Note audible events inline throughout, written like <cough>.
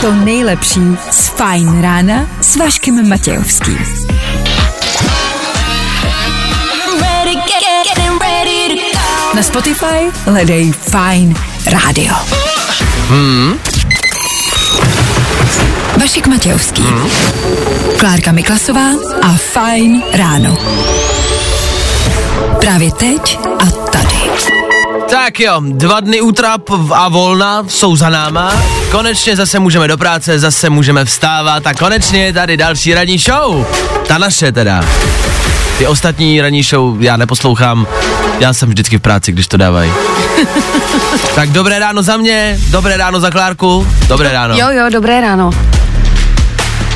to nejlepší z Fajn rána s Vaškem Matějovským. Na Spotify hledej Fajn rádio. Hmm. Vašek Matějovský. Klárka Miklasová a Fajn ráno. Právě teď a. Tak jo, dva dny útrap a volna jsou za náma. Konečně zase můžeme do práce, zase můžeme vstávat a konečně je tady další ranní show. Ta naše teda. Ty ostatní ranní show já neposlouchám, já jsem vždycky v práci, když to dávají. <laughs> tak dobré ráno za mě, dobré ráno za Klárku, dobré ráno. Jo, jo, dobré ráno.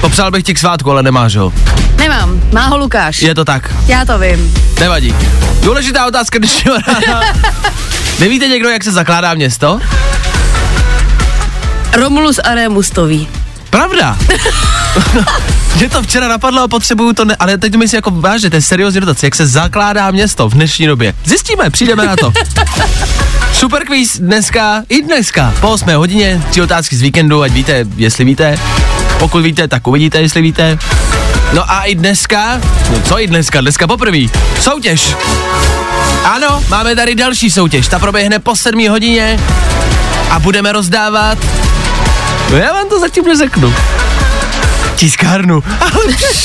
Popřál bych ti k svátku, ale nemáš ho. Nemám, má ho Lukáš. Je to tak, Já to vím. nevadí. Důležitá otázka dnešního <laughs> rána. Nevíte někdo, jak se zakládá město? Romulus a Remus to ví. Pravda. <laughs> Že to včera napadlo a potřebuju to, ne- ale teď to myslím jako vážně, to je seriózní dotace, jak se zakládá město v dnešní době. Zjistíme, přijdeme na to. <laughs> Super quiz dneska, i dneska, po 8 hodině, tři otázky z víkendu, ať víte, jestli víte. Pokud víte, tak uvidíte, jestli víte. No a i dneska, no co i dneska, dneska poprvé, soutěž. Ano, máme tady další soutěž, ta proběhne po 7 hodině a budeme rozdávat No já vám to zatím neřeknu. Tiskárnu.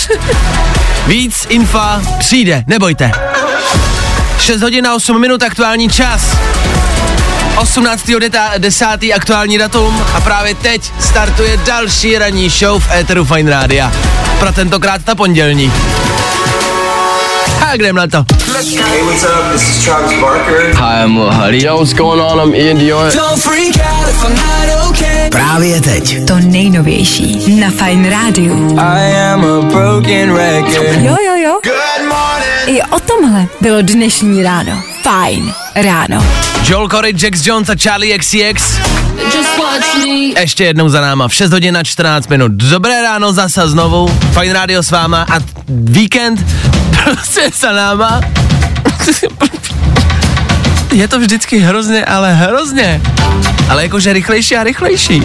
<laughs> Víc infa přijde, nebojte. 6 hodin a 8 minut aktuální čas. 18. deta, 10. aktuální datum a právě teď startuje další ranní show v Eteru Fine Rádia. Pro tentokrát ta pondělní. A jdem na to. Hey, what's up? This is Travis Barker. Hi, I'm Lil Huddy. Yo, what's going on? I'm Ian Dior. Právě teď. To nejnovější na Fajn rádiu. I am a broken record. Jo, jo, jo. I o tomhle bylo dnešní ráno. Fajn ráno. Joel Corey, Jax Jones a Charlie XCX. Just watch me. Ještě jednou za náma, v 6 hodin a 14 minut. Dobré ráno zase znovu, Fajn rádio s váma a víkend <laughs> prostě za náma. Je to vždycky hrozně, ale hrozně. Ale jakože rychlejší a rychlejší.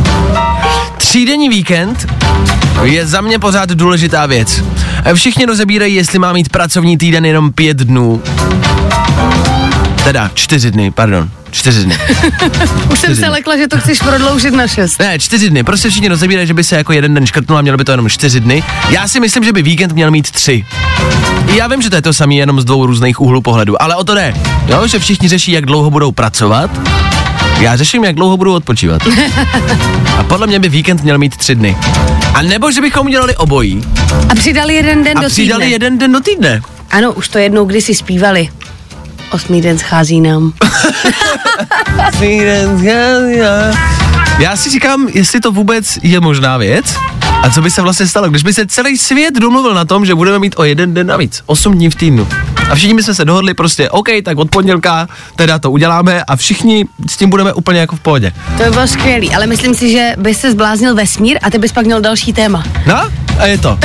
Třídenní víkend je za mě pořád důležitá věc. Všichni rozebírají, jestli má mít pracovní týden jenom pět dnů. Teda čtyři dny, pardon. Čtyři dny. <laughs> Už jsem se lekla, že to chceš prodloužit na šest. Ne, čtyři dny. Prostě všichni rozebírají, že by se jako jeden den škrtnul a mělo by to jenom čtyři dny. Já si myslím, že by víkend měl mít tři. Já vím, že to je to samé jenom z dvou různých úhlů pohledu, ale o to jde. Jo, že všichni řeší, jak dlouho budou pracovat. Já řeším, jak dlouho budou odpočívat. <laughs> A podle mě by víkend měl mít tři dny. A nebo, že bychom udělali obojí A přidali jeden den a do přidali týdne. jeden den do týdne. Ano, už to jednou kdysi zpívali. <laughs> Osmý den schází nám. Já si říkám, jestli to vůbec je možná věc. A co by se vlastně stalo, když by se celý svět domluvil na tom, že budeme mít o jeden den navíc, 8 dní v týdnu. A všichni bychom se dohodli prostě, OK, tak od pondělka teda to uděláme a všichni s tím budeme úplně jako v pohodě. To by bylo skvělý, ale myslím si, že by se zbláznil vesmír a ty bys pak měl další téma. No, a je to.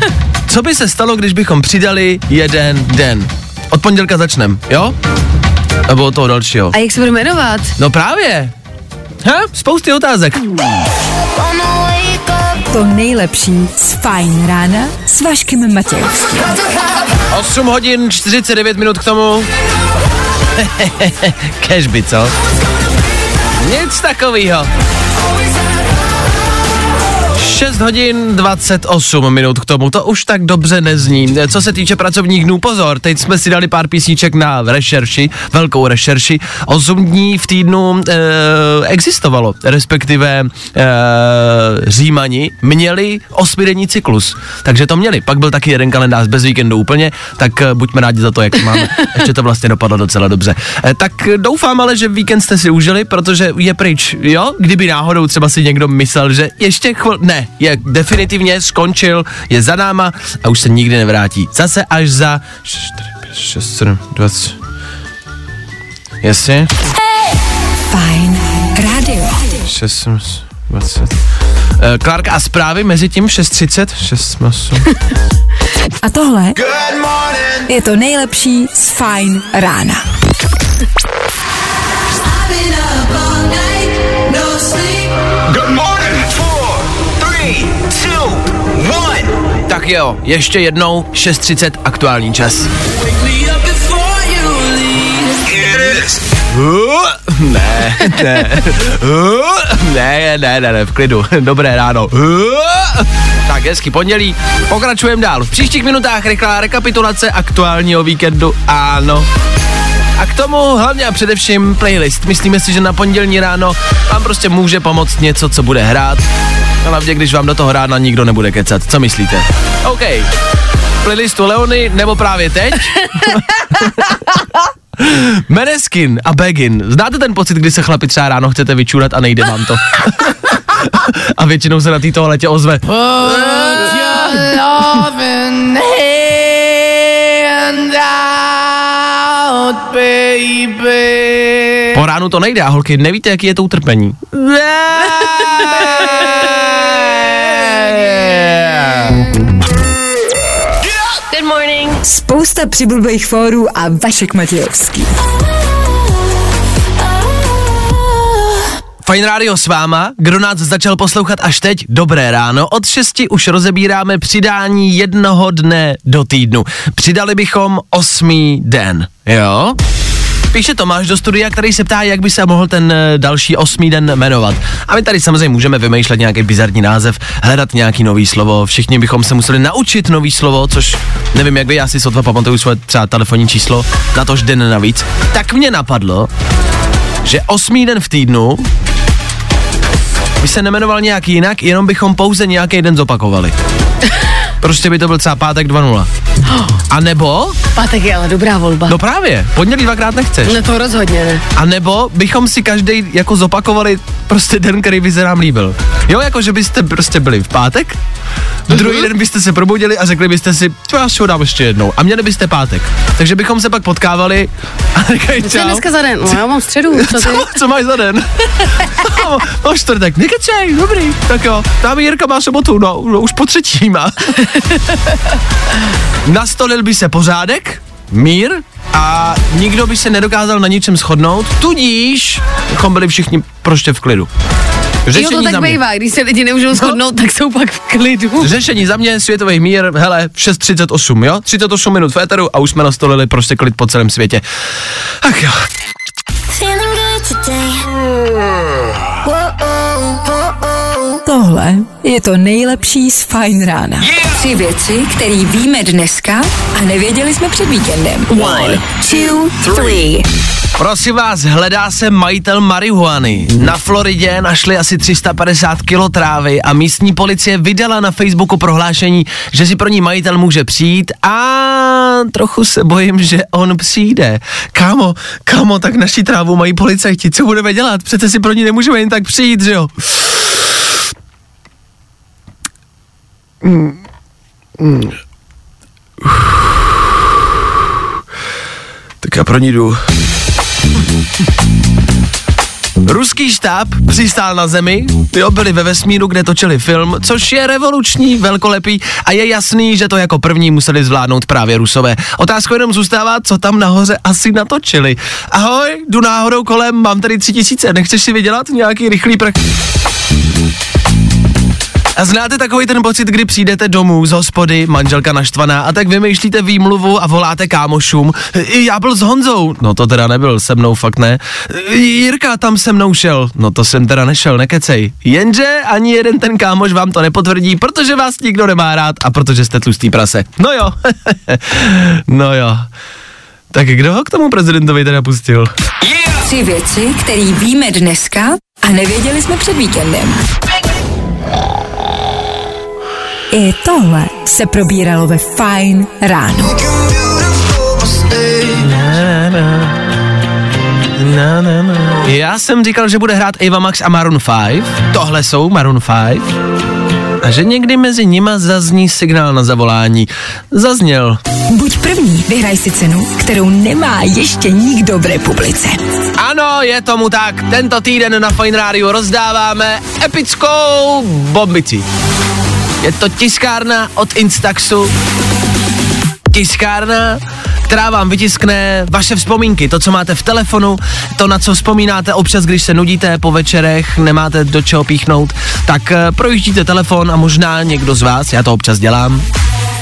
<laughs> Co by se stalo, když bychom přidali jeden den? Od pondělka začnem, jo? Nebo od toho dalšího? A jak se bude jmenovat? No právě. Ha, spousty otázek. To nejlepší z Fajn rána s Vaškem Matějovským. 8 hodin 49 minut k tomu. <laughs> Cashby, co? Nic takového. 6 hodin 28 minut k tomu, to už tak dobře nezní. Co se týče pracovních dnů, pozor, teď jsme si dali pár písniček na rešerši, velkou rešerši. 8 dní v týdnu e, existovalo, respektive e, Římani měli osmidenní cyklus, takže to měli. Pak byl taky jeden kalendář bez víkendu úplně, tak e, buďme rádi za to, jak to máme. <laughs> Ještě to vlastně dopadlo docela dobře. E, tak doufám ale, že víkend jste si užili, protože je pryč, jo? Kdyby náhodou třeba si někdo myslel, že ještě chvil... Ne, je definitivně skončil, je za náma a už se nikdy nevrátí. Zase až za 4, 5, 6, 7, 20. Jasně? Fajn rádio. 6, 7, 20. Eh, Klárka a zprávy mezi tím 6.30, 6, 8. A tohle je to nejlepší z Fajn rána. Jo, ještě jednou 6.30 aktuální čas. Uh, ne, ne, uh, ne, ne, ne, ne, v klidu, dobré ráno. Uh, tak hezky pondělí, pokračujeme dál. V příštích minutách rychlá rekapitulace aktuálního víkendu, ano. A k tomu hlavně a především playlist. Myslíme si, že na pondělní ráno vám prostě může pomoct něco, co bude hrát. Hlavně, když vám do toho rána nikdo nebude kecat. Co myslíte? OK. Playlistu Leony nebo právě teď? <laughs> Meneskin a Begin. Znáte ten pocit, kdy se chlapi třeba ráno chcete vyčůrat a nejde vám to? <laughs> a většinou se na té toaletě ozve. Po ránu to nejde a holky, nevíte, jaký je to utrpení. Good morning. Spousta přibulbých fórů a Vašek Matějovský. Fajn rádio s váma, kdo nás začal poslouchat až teď, dobré ráno, od 6 už rozebíráme přidání jednoho dne do týdnu. Přidali bychom osmý den, jo? Píše Tomáš do studia, který se ptá, jak by se mohl ten eh, další osmý den jmenovat. A my tady samozřejmě můžeme vymýšlet nějaký bizarní název, hledat nějaký nový slovo. Všichni bychom se museli naučit nový slovo, což nevím, jak vy, já si sotva pamatuju svoje třeba telefonní číslo, na tož den navíc. Tak mě napadlo, že osmý den v týdnu by se nemenoval nějak jinak, jenom bychom pouze nějaký den zopakovali. <laughs> Prostě by to byl třeba pátek 2.0. A nebo, Pátek je ale dobrá volba. no právě, pondělí dvakrát nechceš. No to rozhodně ne. A nebo bychom si každý jako zopakovali prostě den, který by se nám líbil. Jo, jako že byste prostě byli v pátek, druhý den byste se probudili a řekli byste si, čo já si ho dám ještě jednou. A měli byste pátek. Takže bychom se pak potkávali a Co je čau. dneska za den? No já mám středu, <laughs> co? Co, co máš za den? <laughs> no, no, čtvrtek, nekecej, dobrý, tak jo. Tam Jirka má sobotu, no, no už po třetí má. <laughs> Nastolil by se pořádek, mír a nikdo by se nedokázal na ničem shodnout, tudíž bychom byli všichni prostě v klidu. Jo, Řešení to za tak mě. bývá, když se lidi nemůžou shodnout, tak jsou pak v klidu. Řešení za mě, světový mír, hele, 6.38, jo? 38 minut v éteru a už jsme nastolili prostě klid po celém světě. Ach jo. Feeling good today. whoa, whoa. Tohle je to nejlepší z Fajn rána. Tři věci, které víme dneska a nevěděli jsme před víkendem. One, two, three. Prosím vás, hledá se majitel marihuany. Na Floridě našli asi 350 kilo trávy a místní policie vydala na Facebooku prohlášení, že si pro ní majitel může přijít a trochu se bojím, že on přijde. Kámo, kámo, tak naší trávu mají policajti, co budeme dělat? Přece si pro ní nemůžeme jen tak přijít, že jo? Tak já pro ní jdu. Ruský štáb přistál na Zemi, jo, byli ve vesmíru, kde točili film, což je revoluční, velkolepý a je jasný, že to jako první museli zvládnout právě Rusové. Otázka jenom zůstává, co tam nahoře asi natočili. Ahoj, jdu náhodou kolem, mám tady tři tisíce, nechceš si vydělat nějaký rychlý prak... A znáte takový ten pocit, kdy přijdete domů z hospody, manželka naštvaná a tak vymýšlíte výmluvu a voláte kámošům. "I Já byl s Honzou. No to teda nebyl se mnou, fakt ne. Jirka tam se mnou šel. No to jsem teda nešel, nekecej. Jenže ani jeden ten kámoš vám to nepotvrdí, protože vás nikdo nemá rád a protože jste tlustý prase. No jo. <laughs> no jo. Tak kdo ho k tomu prezidentovi teda pustil? Tři věci, které víme dneska a nevěděli jsme před víkendem. I tohle se probíralo ve Fajn ráno. Na, na, na. Já jsem říkal, že bude hrát Ava Max a Maroon 5. Tohle jsou Maroon 5. A že někdy mezi nima zazní signál na zavolání. Zazněl. Buď první, vyhraj si cenu, kterou nemá ještě nikdo v republice. Ano, je tomu tak. Tento týden na Fine Radio rozdáváme epickou bombici. Je to tiskárna od Instaxu. Tiskárna, která vám vytiskne vaše vzpomínky, to, co máte v telefonu, to, na co vzpomínáte občas, když se nudíte po večerech, nemáte do čeho píchnout, tak eh, projíždíte telefon a možná někdo z vás, já to občas dělám,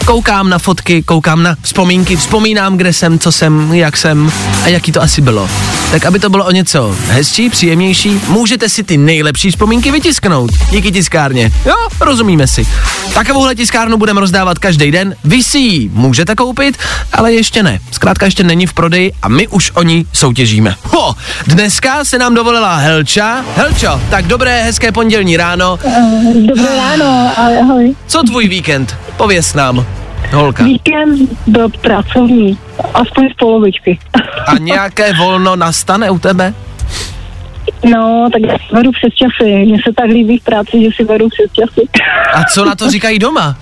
koukám na fotky, koukám na vzpomínky, vzpomínám, kde jsem, co jsem, jak jsem a jaký to asi bylo. Tak aby to bylo o něco hezčí, příjemnější, můžete si ty nejlepší vzpomínky vytisknout. Díky tiskárně. Jo, rozumíme si. Takovouhle tiskárnu budeme rozdávat každý den. Vy si ji můžete koupit, ale ještě ne. Zkrátka ještě není v prodeji a my už o ní soutěžíme. Ho, dneska se nám dovolila Helča. Helčo, tak dobré, hezké pondělní ráno. Dobré ráno, ahoj. Co tvůj víkend? Pověs nám, holka. Víkend byl pracovní, aspoň z polovičky. A nějaké volno nastane u tebe? No, tak já si vedu přes časy. Mně se tak líbí v práci, že si vedu přes časy. A co na to říkají doma?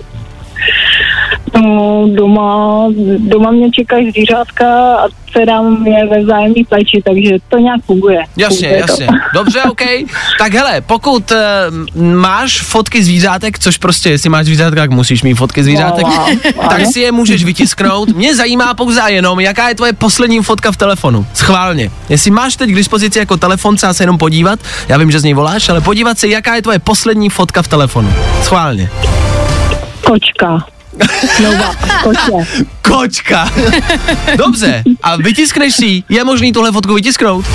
No, doma, doma mě čekají zvířátka a dcera je ve vzájemné péči, takže to nějak funguje. Jasně, funguje jasně. To. Dobře, <laughs> OK. Tak hele, pokud uh, máš fotky zvířátek, což prostě, jestli máš zvířátek, tak musíš mít fotky zvířátek, No, <laughs> no, tak si je můžeš vytisknout. Mě zajímá pouze a jenom, jaká je tvoje poslední fotka v telefonu. Schválně. Jestli máš teď k dispozici jako telefon, se jenom podívat, já vím, že z něj voláš, ale podívat se, jaká je tvoje poslední fotka v telefonu. Schválně. Kočka. Nová, koče. Kočka. Dobře. A vytiskneš si, je možný tuhle fotku vytisknout?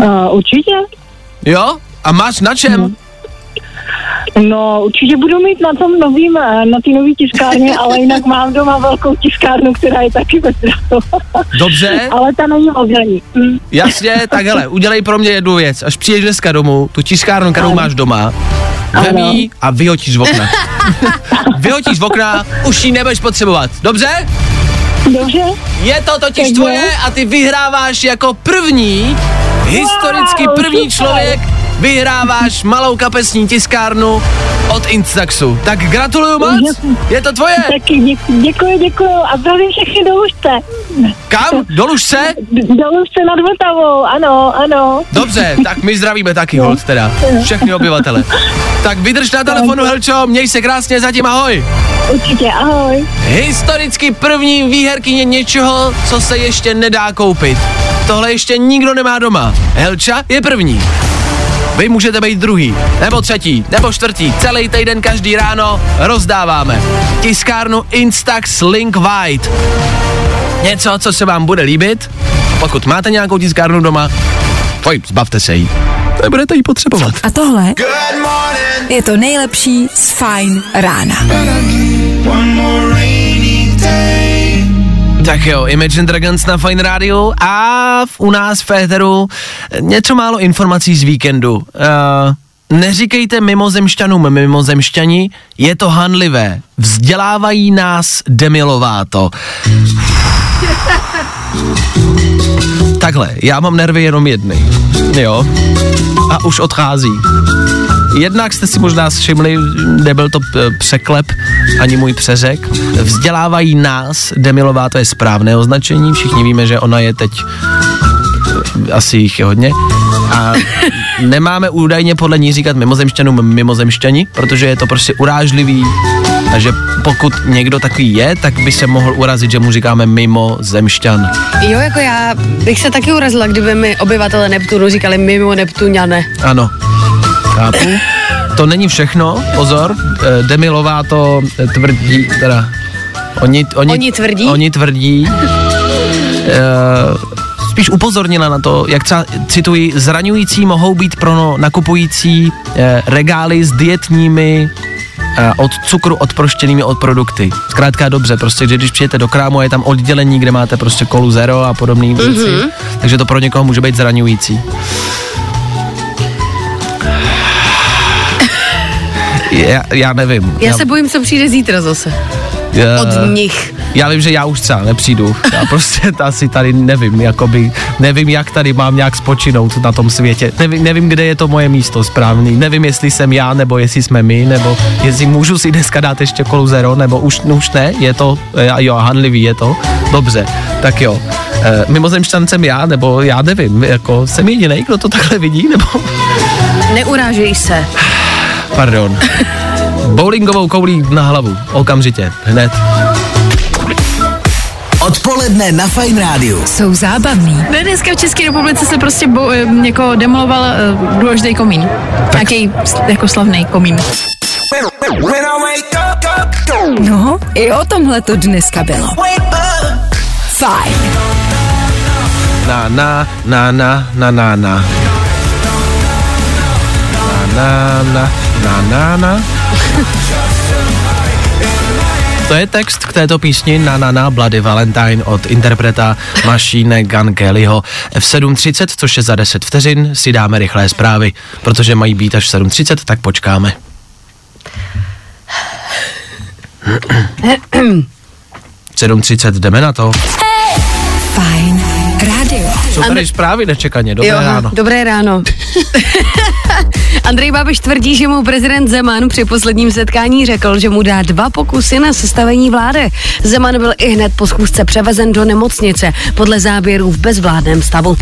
Uh, určitě. Jo? A máš na čem? No, určitě budu mít na tom novým, eh, na té nový tiskárně, <laughs> ale jinak mám doma velkou tiskárnu, která je taky bezdrátová. Dobře. ale ta není mobilní. Hm. Jasně, tak hele, udělej pro mě jednu věc. Až přijdeš dneska domů, tu tiskárnu, kterou máš doma, vem ji a vyhotíš z okna. <laughs> vyhotíš z okna, už ji nebudeš potřebovat. Dobře? Dobře? Je to totiž Takže? tvoje a ty vyhráváš jako první, historicky Wow, první super. člověk, vyhráváš malou kapesní tiskárnu od Instaxu. Tak gratuluju moc, je to tvoje. Taky děk- děkuji, děkuji a zdravím všechny do Lužce. Kam? Do Lužce? Do Lužce nad Vltavou, ano, ano. Dobře, tak my zdravíme taky, hold teda. Všechny obyvatele. Tak vydrž na telefonu, Helčo, měj se krásně, zatím ahoj. Určitě, ahoj. Historicky první výherkyně něčeho, co se ještě nedá koupit. Tohle ještě nikdo nemá doma. Helča je první. Vy můžete být druhý, nebo třetí, nebo čtvrtý. Celý týden každý ráno rozdáváme. Tiskárnu Instax Link White. Něco, co se vám bude líbit. Pokud máte nějakou tiskárnu doma, pojď, zbavte se jí. Nebudete jí potřebovat. A tohle je to nejlepší z Fine rána. Tak jo, Imagine Dragons na Fine Radio a v, u nás v Féteru něco málo informací z víkendu. Uh, neříkejte mimozemšťanům mimozemšťani, je to hanlivé. Vzdělávají nás Demilováto. Takhle, já mám nervy jenom jedny. Jo. A už odchází. Jednak jste si možná všimli, nebyl to eh, překlep ani můj přeřek. Vzdělávají nás, Demilová to je správné označení, všichni víme, že ona je teď eh, asi jich je hodně. A <laughs> nemáme údajně podle ní říkat mimozemšťanům mimozemšťani, protože je to prostě urážlivý a že pokud někdo takový je, tak by se mohl urazit, že mu říkáme mimozemšťan. Jo, jako já bych se taky urazila, kdyby mi obyvatele Neptunu říkali mimo Neptuňane. Ano, chápu. To není všechno, pozor, eh, Demilová to eh, tvrdí, teda, oni, oni, Oni tvrdí? Oni tvrdí, eh, spíš upozornila na to, jak třeba, cituji, zraňující mohou být pro no, nakupující eh, regály s dietními eh, od cukru odproštěnými od produkty. Zkrátka dobře, prostě že když přijete do krámu a je tam oddělení, kde máte prostě kolu zero a podobné věci, mm-hmm. takže to pro někoho může být zraňující. Já, já nevím. Já se bojím, co přijde zítra zase. já, Od nich. já vím, že já už třeba nepřijdu. Já <laughs> prostě asi tady nevím, jakoby, nevím, jak tady mám nějak spočinout na tom světě. Nevím, nevím, kde je to moje místo správný. Nevím, jestli jsem já, nebo jestli jsme my, nebo jestli můžu si dneska dát ještě kolu zero, nebo už, už ne, je to, eh, jo, hanlivý je to. Dobře, tak jo. E, mimozemšťan jsem já, nebo já nevím, jako jsem jediný, kdo to takhle vidí, nebo... Neurážej se. <sighs> Pardon. Bowlingovou koulí na hlavu, okamžitě, hned. Odpoledne na Fine Rádiu. Jsou zábavný, Ne, dneska v České republice se prostě bo, eh, jako demoloval uh, důležitý komín. Nějaký jako slavný komín. no i o tomhle to dneska bylo. Fajn. Na, na, na, na, na, na, na. Na, na, na, na, na. To je text k této písni Na Na Na Bloody Valentine od interpreta Machine Gun Kellyho. V 7.30, což je za 10 vteřin, si dáme rychlé zprávy, protože mají být až v 7.30, tak počkáme. <clears throat> V 7.30 jdeme na to. Fajn. Jsou tady zprávy nečekaně, dobré Jo, ráno. Dobré ráno. <laughs> Andrej Babiš tvrdí, že mu prezident Zeman při posledním setkání řekl, že mu dá dva pokusy na sestavení vlády. Zeman byl i hned po schůzce převezen do nemocnice podle záběrů v bezvládném stavu.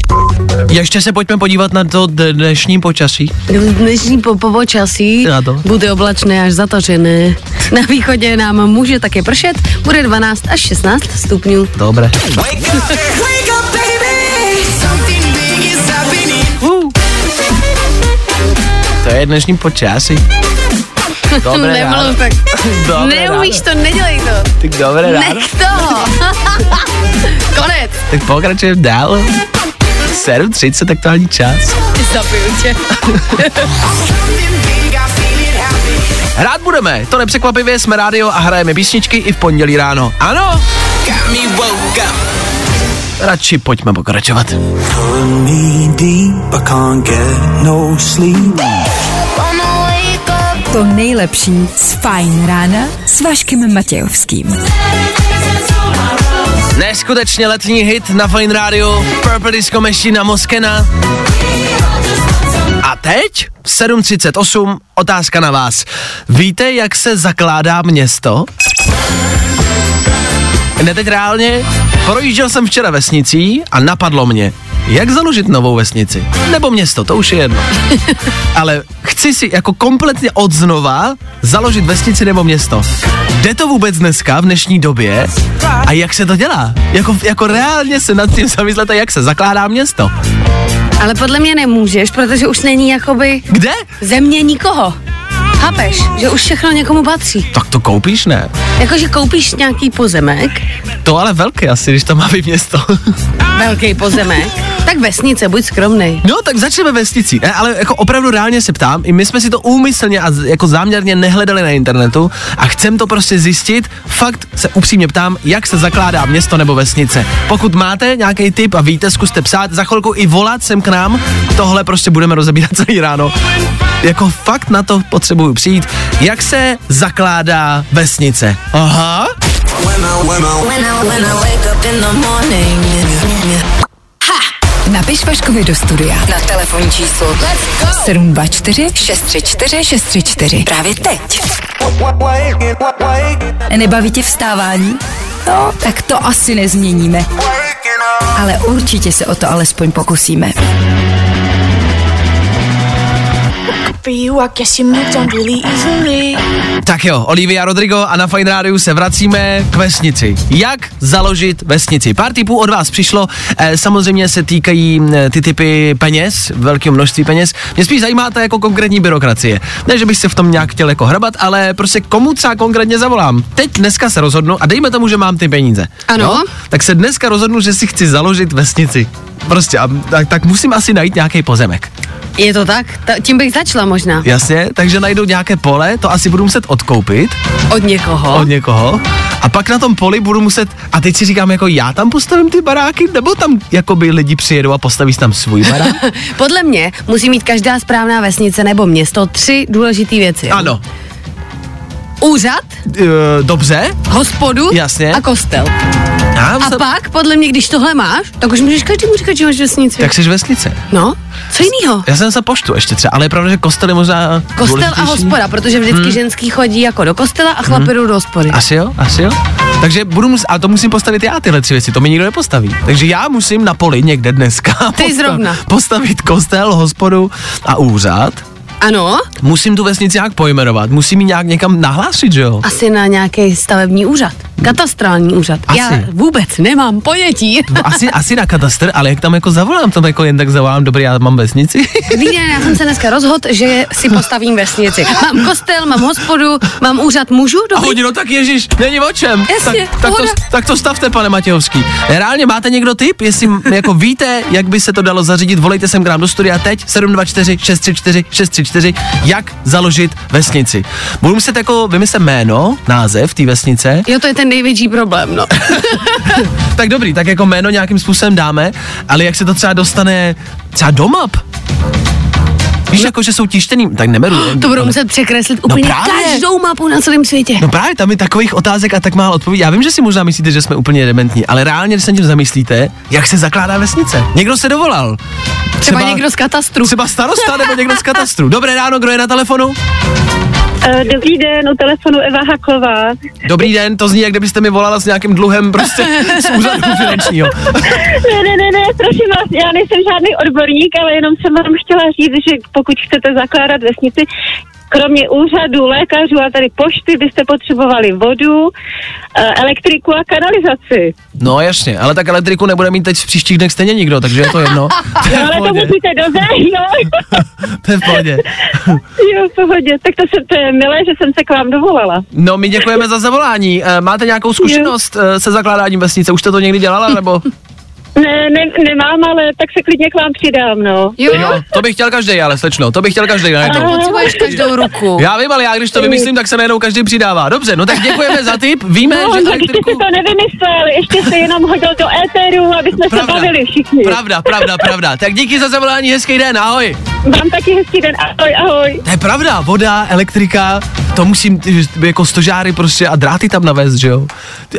Ještě se pojďme podívat na to dnešní počasí. Dnešní po počasí Na to. bude oblačné až zatažené. Na východě nám může taky pršet, bude 12 až 16 stupňů. Dobré. To je dnešní počasí. Dobré <laughs> ráno. Tak. <laughs> Dobré Neumíš ráno. to, nedělej to. Tak dobré ráno. Nech toho. <laughs> Konec. Tak pokračujeme dál. 7.30 aktuální čas. Zabiju tě. Rád budeme, to nepřekvapivě, jsme rádio a hrajeme písničky i v pondělí ráno. Ano? Radši pojďme pokračovat. To nejlepší z Fajn rána s Vaškem Matějovským. Neskutečně letní hit na Fine Radio, Purple Disco Machine a Moskena. A teď v 7.38 otázka na vás. Víte, jak se zakládá město? Ne teď reálně, projížděl jsem včera vesnicí a napadlo mě, jak založit novou vesnici. Nebo město, to už je jedno. <laughs> Ale chci si jako kompletně od znova založit vesnici nebo město. Jde to vůbec dneska, v dnešní době? A jak se to dělá? Jako, jako reálně se nad tím zamyslete, jak se zakládá město. Ale podle mě nemůžeš, protože už není jakoby Kde? země nikoho. Chápeš, že už všechno někomu patří. Tak to koupíš, ne? Jakože koupíš nějaký pozemek, To ale velké asi, když to má být město. velký pozemek, tak vesnice, buď skromnej. No, tak začneme vesnicí. Ne, ale jako opravdu reálně se ptám, i my jsme si to úmyslně a jako záměrně nehledali na internetu a chcem to prostě zjistit. Fakt se upřímně ptám, jak se zakládá město nebo vesnice. Pokud máte nějaký tip a víte, zkuste psát, za chvilku i volat sem k nám. Tohle prostě budeme rozebírat <laughs> celý ráno. Jako fakt na to potřebuju přijít. Jak se zakládá vesnice? Aha. Napiš Vaškovi do studia na telefonní číslo 724 634 634. Právě teď. Nebaví tě vstávání? No, tak to asi nezměníme. Ale určitě se o to alespoň pokusíme. Tak jo, Olivia Rodrigo a na Fine Radio se vracíme k vesnici. Jak založit vesnici? Pár tipů od vás přišlo, eh, samozřejmě se týkají eh, ty typy peněz, velkého množství peněz. Mě spíš zajímá ta jako konkrétní byrokracie. Ne, že bych se v tom nějak chtěl jako hrabat, ale prostě komu třeba konkrétně zavolám. Teď dneska se rozhodnu a dejme tomu, že mám ty peníze. Ano. Jo? Tak se dneska rozhodnu, že si chci založit vesnici. Prostě, a, tak, tak musím asi najít nějaký pozemek. Je to tak? Ta, tím bych začala možná. Jasně, takže najdu nějaké pole, to asi budu muset odkoupit Od někoho. od někoho a pak na tom poli budu muset, a teď si říkám, jako já tam postavím ty baráky, nebo tam jakoby lidi přijedou a postaví tam svůj barák? <laughs> Podle mě musí mít každá správná vesnice nebo město tři důležité věci. ano, Úřad, e, dobře, hospodu Jasně. a kostel. já A se, pak, podle mě, když tohle máš, tak už můžeš každému říkat, že máš vesnici. tak jsi vesnice. No, co jinýho? Já jsem se poštu ještě třeba, ale je pravda, že kostel je možná Kostel a hospoda, protože vždycky hmm. ženský chodí jako do kostela a chlapi jdou do hospody. Asi jo, asi jo. Takže budu muset, a to musím postavit já tyhle tři věci, to mi nikdo nepostaví. Takže já musím na poli někde dneska Ty zrovna. postavit kostel, hospodu a úřad. Ano, Musím tu vesnici nějak pojmenovat, musím ji nějak někam nahlásit, že jo? asi na nějaký stavební úřad. Katastrální úřad. Asi. Já vůbec nemám ponětí. No, asi, asi na katastr, ale jak tam jako zavolám, tam jako jen tak zavolám, dobrý, já mám vesnici. <laughs> Den, já jsem se dneska rozhodl, že si postavím vesnici. Mám kostel, mám hospodu, mám úřad mužů, A dobrý. oni, no tak ježiš, není o čem. Jasně, tak, tak, to, tak to stavte, pane Matějovský. Reálně máte někdo tip, jestli jako víte, jak by se to dalo zařídit, volejte sem k nám do studia teď, 724 634 634, jak založit vesnici. Budu muset jako vymyslet jméno, název té vesnice, Jo, to je ten největší problém, no. <laughs> tak dobrý, tak jako jméno nějakým způsobem dáme, ale jak se to třeba dostane třeba do map? Víš, jako, že jsou tištěný, tak nemeru. <gasps> To budou muset překreslit úplně právě. každou mapu na celém světě. No právě tam je takových otázek a tak málo odpovědí. Já vím, že si možná myslíte, že jsme úplně dementní, ale reálně, když se tím zamyslíte, jak se zakládá vesnice. Někdo se dovolal. Třeba někdo z katastru. Třeba starosta nebo někdo z katastru. <laughs> Dobré ráno, kdo je na telefonu? Eh, Dobrý den, u telefonu Eva Haklová. Dobrý den, to zní, jak kdybyste mi volala s nějakým dluhem prostě <laughs> z úřadu finančního. <laughs> Ne, ne, ne, ne, prosím vás, já nejsem žádný odborník, ale jenom jsem vám chtěla říct, že pokud chcete zakládat vesnici, kromě úřadu, lékařů a tady pošty byste potřebovali vodu, eh, elektriku a kanalizaci. No jasně, ale tak elektriku nebude mít teď v příštích dnech stejně nikdo, takže je to jedno. To <laughs> je No, ale to musíte dozet, jo. <laughs> To je v pohodě. <laughs> jo, v pohodě. Tak to, se, to je milé, že jsem se k vám dovolala. No, my děkujeme za zavolání. Eh, Máte nějakou zkušenost eh, se zakládáním vesnice? Už jste to někdy dělala, nebo? Ne, ne, nemám, ale tak se klidně k vám přidám, no. Jo, Jo, to bych chtěl každý, ale slečno, to bych chtěl každý. To. potřebuješ každou ruku. Já vím, ale já když to vymyslím, tak se najednou každý přidává. Dobře, no tak děkujeme za tip. Víme, No, že jste elektriku... si to nevymyslel, ještě se jenom hodil do éteru, aby jsme se bavili všichni. Pravda, pravda, pravda. Tak díky za zavolání, hezký den, ahoj. Vám taky hezký den, ahoj, ahoj. To je pravda, voda, elektrika, to musím ty, jako stožáry prostě a dráty tam navést, že jo.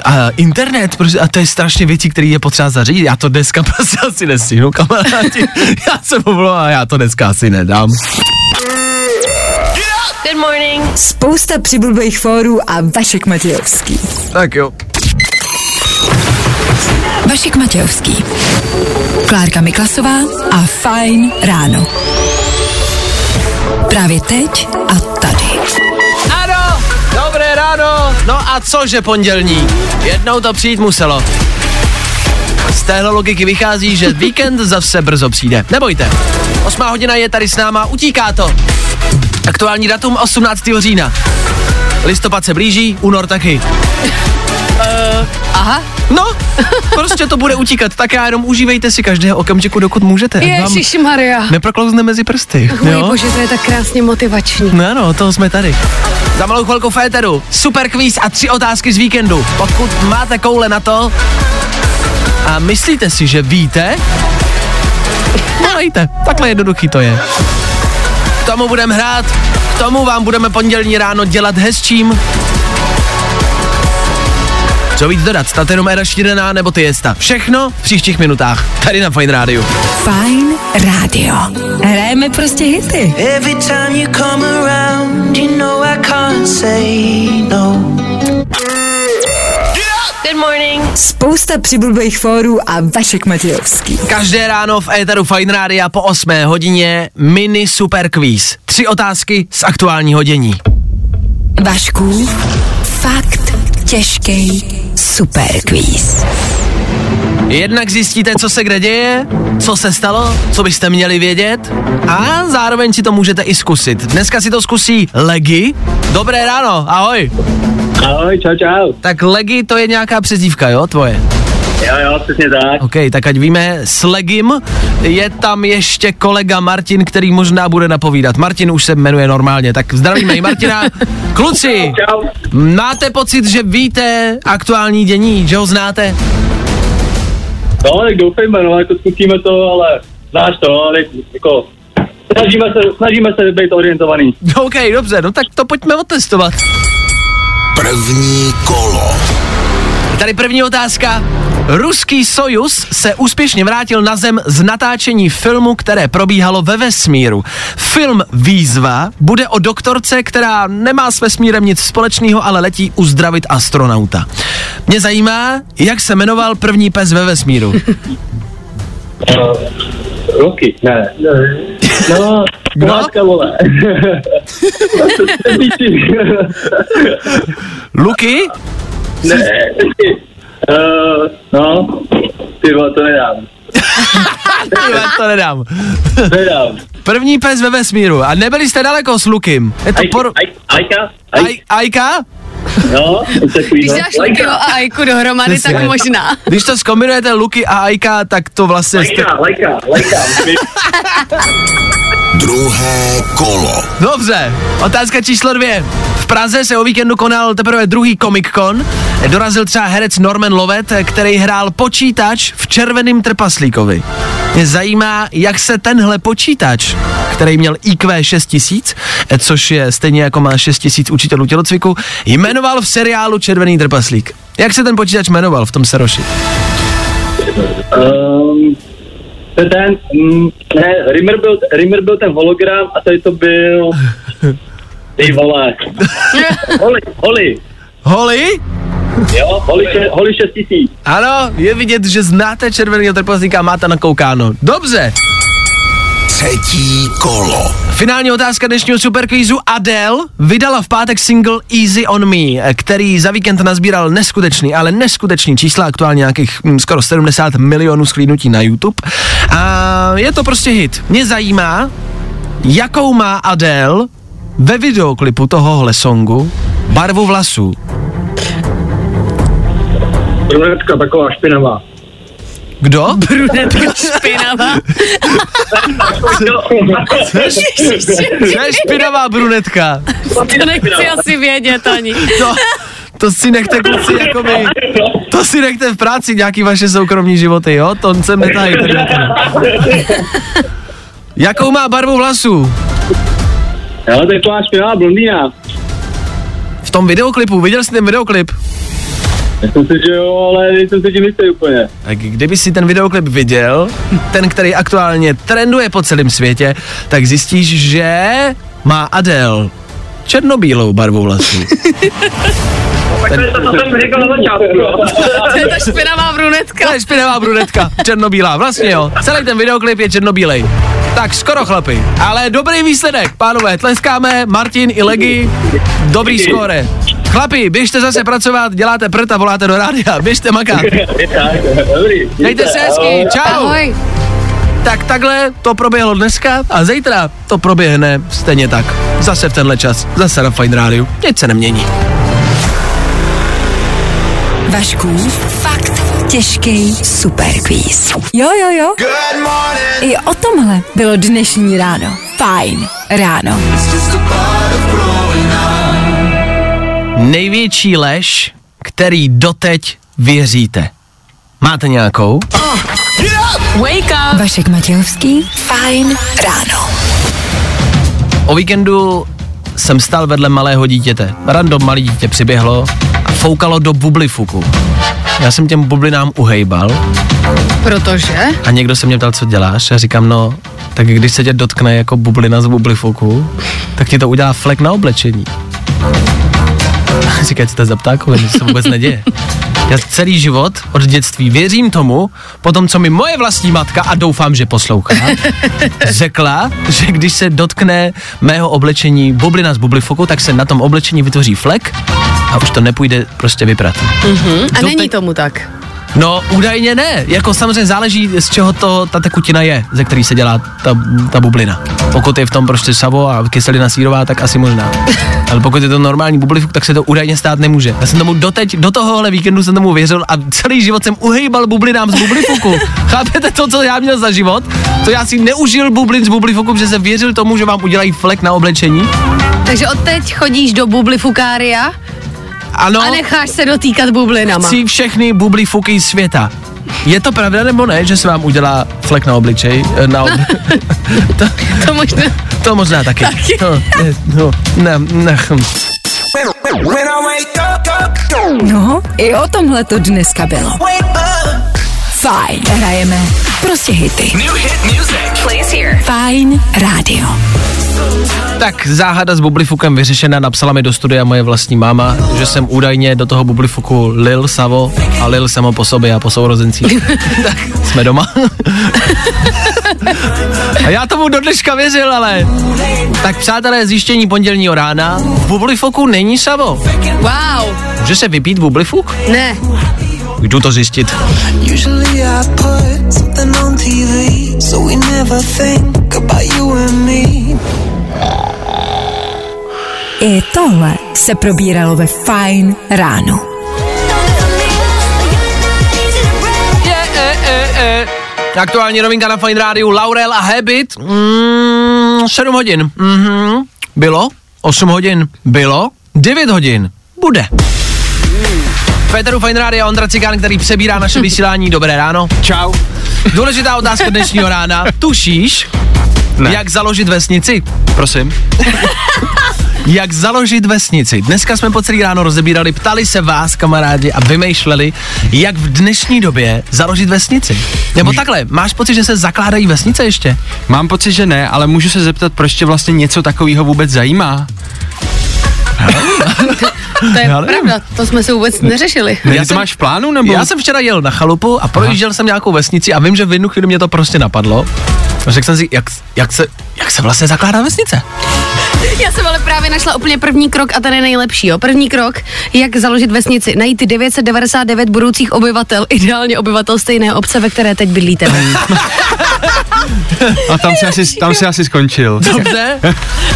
A internet, prostě, a to je strašně věcí, které je potřeba zařídit. Já to dneska <laughs> prostě asi nestihnu, kamarádi. Já se omlouvám, já to dneska asi nedám. Good morning. Spousta přibulbých fórů a Vašek Matějovský. Tak jo. Vašek Matějovský. Klárka Miklasová a Fajn ráno. Právě teď No a cože pondělní? Jednou to přijít muselo. Z téhle logiky vychází, že víkend zase brzo přijde. Nebojte. Osmá hodina je tady s náma, utíká to. Aktuální datum 18. října. Listopad se blíží, únor taky. Aha, No, prostě to bude utíkat, tak já jenom užívejte si každého okamžiku, dokud můžete. Ježíš Maria. Neproklouzne mezi prsty. Můj jo? bože, to je tak krásně motivační. No ano, toho jsme tady. Za malou chvilku féteru, super kvíz a tři otázky z víkendu. Pokud máte koule na to a myslíte si, že víte, volejte. Takhle jednoduchý to je. K tomu budeme hrát, k tomu vám budeme pondělní ráno dělat hezčím. Co víc dodat, snad jenom Era Šírená nebo ty jesta. Všechno v příštích minutách, tady na Fine Rádiu. Fajn rádio. Hrajeme prostě hity. Every time you come around, you know I can't say no. Good morning. Spousta přibulbých fórů a Vašek Matějovský. Každé ráno v éteru Fine Rádia po 8 hodině mini super quiz. Tři otázky z aktuálního dění. Vašku, fakt těžký super quiz. Jednak zjistíte, co se kde děje, co se stalo, co byste měli vědět a zároveň si to můžete i zkusit. Dneska si to zkusí Legy. Dobré ráno, ahoj. Ahoj, čau, čau. Tak Legy to je nějaká přezdívka, jo, tvoje? Jo, jo, přesně tak. OK, tak ať víme, s Legim je tam ještě kolega Martin, který možná bude napovídat. Martin už se jmenuje normálně, tak zdravíme i Martina. <laughs> Kluci, Čau. máte pocit, že víte aktuální dění, že ho znáte? No, tak doufejme, no, jako zkusíme to, ale znáš to, no, tak, jako, snažíme se, snažíme se být orientovaný. <laughs> OK, dobře, no tak to pojďme otestovat. První kolo. Tady první otázka. Ruský Sojus se úspěšně vrátil na Zem z natáčení filmu, které probíhalo ve vesmíru. Film Výzva bude o doktorce, která nemá s vesmírem nic společného, ale letí uzdravit astronauta. Mě zajímá, jak se jmenoval první pes ve vesmíru. Uh, roky, ne. No, <laughs> Kdo? pomáčka, vole. <laughs> Luky? Ne, uh, no, ty vole, to nedám. <laughs> Tyhle, to nedám. Nedám. První pes ve vesmíru. A nebyli jste daleko s Lukim. Je to por... Aj, ajka? Aj, Ajka? No, takový, Když dáš Lukyho a Ajku dohromady, tak možná. Když to zkombinujete Luky a Ajka, tak to vlastně... jste- Lajka, lajka, lajka. <laughs> Druhé kolo. Dobře, otázka číslo dvě. V Praze se o víkendu konal teprve druhý Comic Con. Dorazil třeba herec Norman Lovet, který hrál počítač v červeném trpaslíkovi. Mě zajímá, jak se tenhle počítač, který měl IQ 6000, eh, což je stejně jako má 6000 učitelů tělocviku, jmenoval v seriálu Červený trpaslík. Jak se ten počítač jmenoval v tom Seroši? Um, to je ten, mm, ne, Rimmer byl, Rimmer byl ten hologram a tady to byl, <laughs> ty vole, Holi, Holi, Holi? <laughs> jo, Holi, še, Holi 6000. Ano, je vidět, že znáte Červeného trpaslíka a máte nakoukáno. Dobře. Třetí kolo. Finální otázka dnešního superkvízu. Adele vydala v pátek single Easy on Me, který za víkend nazbíral neskutečný, ale neskutečný čísla, aktuálně nějakých hm, skoro 70 milionů sklídnutí na YouTube. A je to prostě hit. Mě zajímá, jakou má Adele ve videoklipu tohohle songu barvu vlasů. Brunetka taková špinavá. Kdo? Brunetka špinavá. To je špinavá brunetka. To nechci asi vědět ani. To, to si nechte kluci jako my. To si nechte v práci nějaký vaše soukromní životy, jo? To sem netahejte. Jakou má barvu vlasů? Jo, taková špinavá blondýna. V tom videoklipu, viděl jsi ten videoklip? Myslím si, že jo, ale nejsem si tím jistý úplně. Tak kdyby si ten videoklip viděl, ten, který aktuálně trenduje po celém světě, tak zjistíš, že má Adele černobílou barvu vlasů. <laughs> Tak to je to, co jsem říkal na začátku. <laughs> To je ta špinavá brunetka. To je špinavá brunetka, černobílá, vlastně jo. Celý ten videoklip je černobílej. Tak skoro chlapi, ale dobrý výsledek, pánové, tleskáme, Martin i Legi, dobrý skóre. Chlapi, běžte zase pracovat, děláte prd a voláte do rádia, <laughs> běžte makat. <laughs> Je tak, dobrý. Mějte se hezky, čau. Ahoj. Tak takhle to proběhlo dneska a zítra to proběhne stejně tak. Zase v tenhle čas, zase na Fine Radio. Nic se nemění. Vašku, fakt těžký superquiz. Jo, jo, jo. I o tomhle bylo dnešní ráno. Fajn ráno. Největší lež, který doteď věříte. Máte nějakou? Wake up. Vašek Matějovský, fajn ráno. O víkendu jsem stal vedle malého dítěte. Random malý dítě přiběhlo a foukalo do bublifuku. Já jsem těm bublinám uhejbal Protože? a někdo se mě ptal, co děláš a říkám, no, tak když se tě dotkne jako bublina z bublifuku, tak ti to udělá flek na oblečení. To je za ptákoviny, to se vůbec neděje. Já celý život od dětství věřím tomu, potom co mi moje vlastní matka, a doufám, že poslouchá, <laughs> řekla, že když se dotkne mého oblečení bublina z bublifoku, tak se na tom oblečení vytvoří flek a už to nepůjde prostě vyprat. Hm? A To není tomu tak. No, údajně ne. Jako samozřejmě záleží, z čeho to ta tekutina je, ze který se dělá ta, ta bublina. Pokud je v tom prostě savo a kyselina sírová, tak asi možná. <laughs> Ale pokud je to normální bublifuk, tak se to údajně stát nemůže. Já jsem tomu doteď, do tohohle víkendu jsem tomu věřil a celý život jsem uhejbal bublinám z bublifuku. <laughs> Chápete to, co já měl za život? To já si neužil bublin z bublifuku, protože jsem věřil tomu, že vám udělají flek na oblečení. Takže odteď chodíš do bublifukária Ano. a necháš se dotýkat bublinama. chci všechny bublifuky světa. Je to pravda nebo ne, že se vám udělá flek na obličej? eh, Na obli... <laughs> to, To možná. to možná taky. <laughs> Taky. No, ne, no, ne, ne, hm. No, i o tomhle to dneska bylo. Fajn, hrajeme prostě hity. Fajn rádio. Tak záhada s bublifukem vyřešena, napsala mi do studia moje vlastní máma, že jsem údajně do toho bublifuku lil savo a lil samo po sobě a po sourozencích. <laughs> tak jsme doma. a já tomu do dneška věřil, ale... Tak přátelé, zjištění pondělního rána, v bublifuku není savo. Wow. Může se vypít v ublifuk? Ne. Jdu to zjistit. On TV, so we never think about you and me. I tohle se probíralo ve Fine ráno. Je, e, e, e. Aktuální novinka na Fine Rádiu Laurel a Habit. Mm, 7 hodin. Mhm. Bylo. 8 hodin. Bylo. 9 hodin. Bude. Féteru Fine Radio Ondra Cikán, který přebírá naše vysílání. Dobré ráno. Čau. Důležitá otázka dnešního rána. <laughs> Tušíš, Ne. jak založit vesnici? Prosím. <laughs> Jak založit vesnici? Dneska jsme po celý ráno rozebírali, ptali se vás, kamarádi, a vymýšleli, jak v dnešní době založit vesnici. Nebo takhle, máš pocit, že se zakládají vesnice ještě? Mám pocit, že ne, ale můžu se zeptat, proč tě vlastně něco takového vůbec zajímá? <laughs> To je nevím. pravda, to jsme se vůbec neřešili. Ne, Já to jsem- máš v plánu, nebo? Já jsem včera jel na chalupu a projížděl jsem nějakou vesnici a vím, že v jednu chvíli mě to prostě napadlo. A řekl jsem si, jak, jak, se, jak se vlastně zakládá vesnice? Já jsem ale právě našla úplně první krok a ten je nejlepší. Jo. První krok, jak založit vesnici, najít ty 999 budoucích obyvatel, ideálně obyvatel stejné obce, ve které teď bydlíte. <laughs> <laughs> <laughs> A tam si asi, tam si asi skončil. Dobře.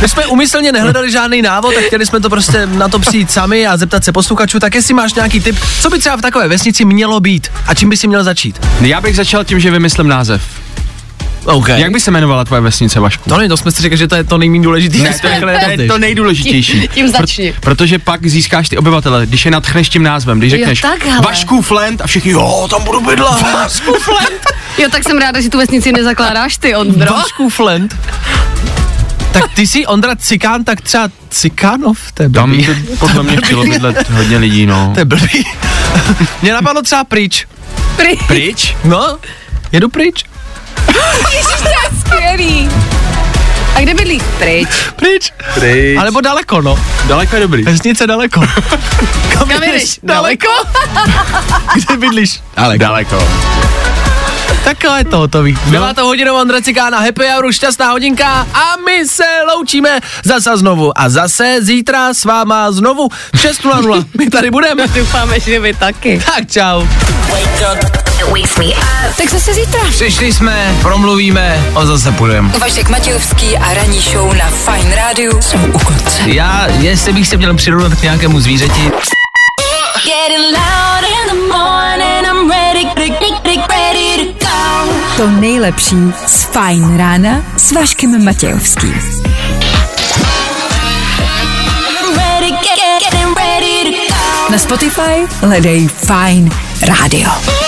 My jsme umyslně nehledali žádný návod a chtěli jsme to prostě na to přijít sami a zeptat se posluchačů, tak jestli máš nějaký tip, co by třeba v takové vesnici mělo být a čím by si měl začít? Já bych začal tím, že vymyslím název. OK. Jak by se jmenovala tvoje vesnice, Vašku? To ne, to jsme si řekli, že to je to nejméně důležitější. Ne, to je, to je to nejdůležitější. Tím začni. Pro, protože pak získáš ty obyvatele, když je natchneš tím názvem, když Jo, řekneš tak. Vašku Flint a všichni, jo, tam budu bydlet. Vašku Flint. Jo, tak jsem ráda, že tu vesnici nezakládáš ty, Ondro. Vašku Flint. Tak ty jsi Ondra Cikán, tak třeba Cikánov, to je Tam blbý. by podle mě chtělo bydlet hodně lidí, no. To je blbý. Mě napadlo třeba pryč. Prý. Pryč? No, jedu pryč. <laughs> Ježiš, to je skvělý. A kde bydlíš? Pryč. Pryč. Pryč. A nebo daleko, no. Daleko je dobrý. Vesnice daleko. <laughs> Kam, Kam jdeš? Daleko? <laughs> Kde bydlíš? Daleko. Daleko. Takhle je to hotový. Byla to hodinová Ondra Cikána, happy hour, šťastná hodinka a my se loučíme zase znovu. A zase zítra s váma znovu v 6.00. My tady budeme. Doufáme, že vy taky. Tak čau. Tak zase zítra. Přišli jsme, promluvíme a zase půjdeme. Vašek Matějovský a ranní show na Fine Rádiu jsou u konce. Já, jestli bych se měl přirovnat k nějakému zvířeti, Getting loud in the morning, I'm ready, ready, ready, ready to go. To nejlepší z Fine rána s Vaškem Matějovským. Na Spotify hledej Fine Radio.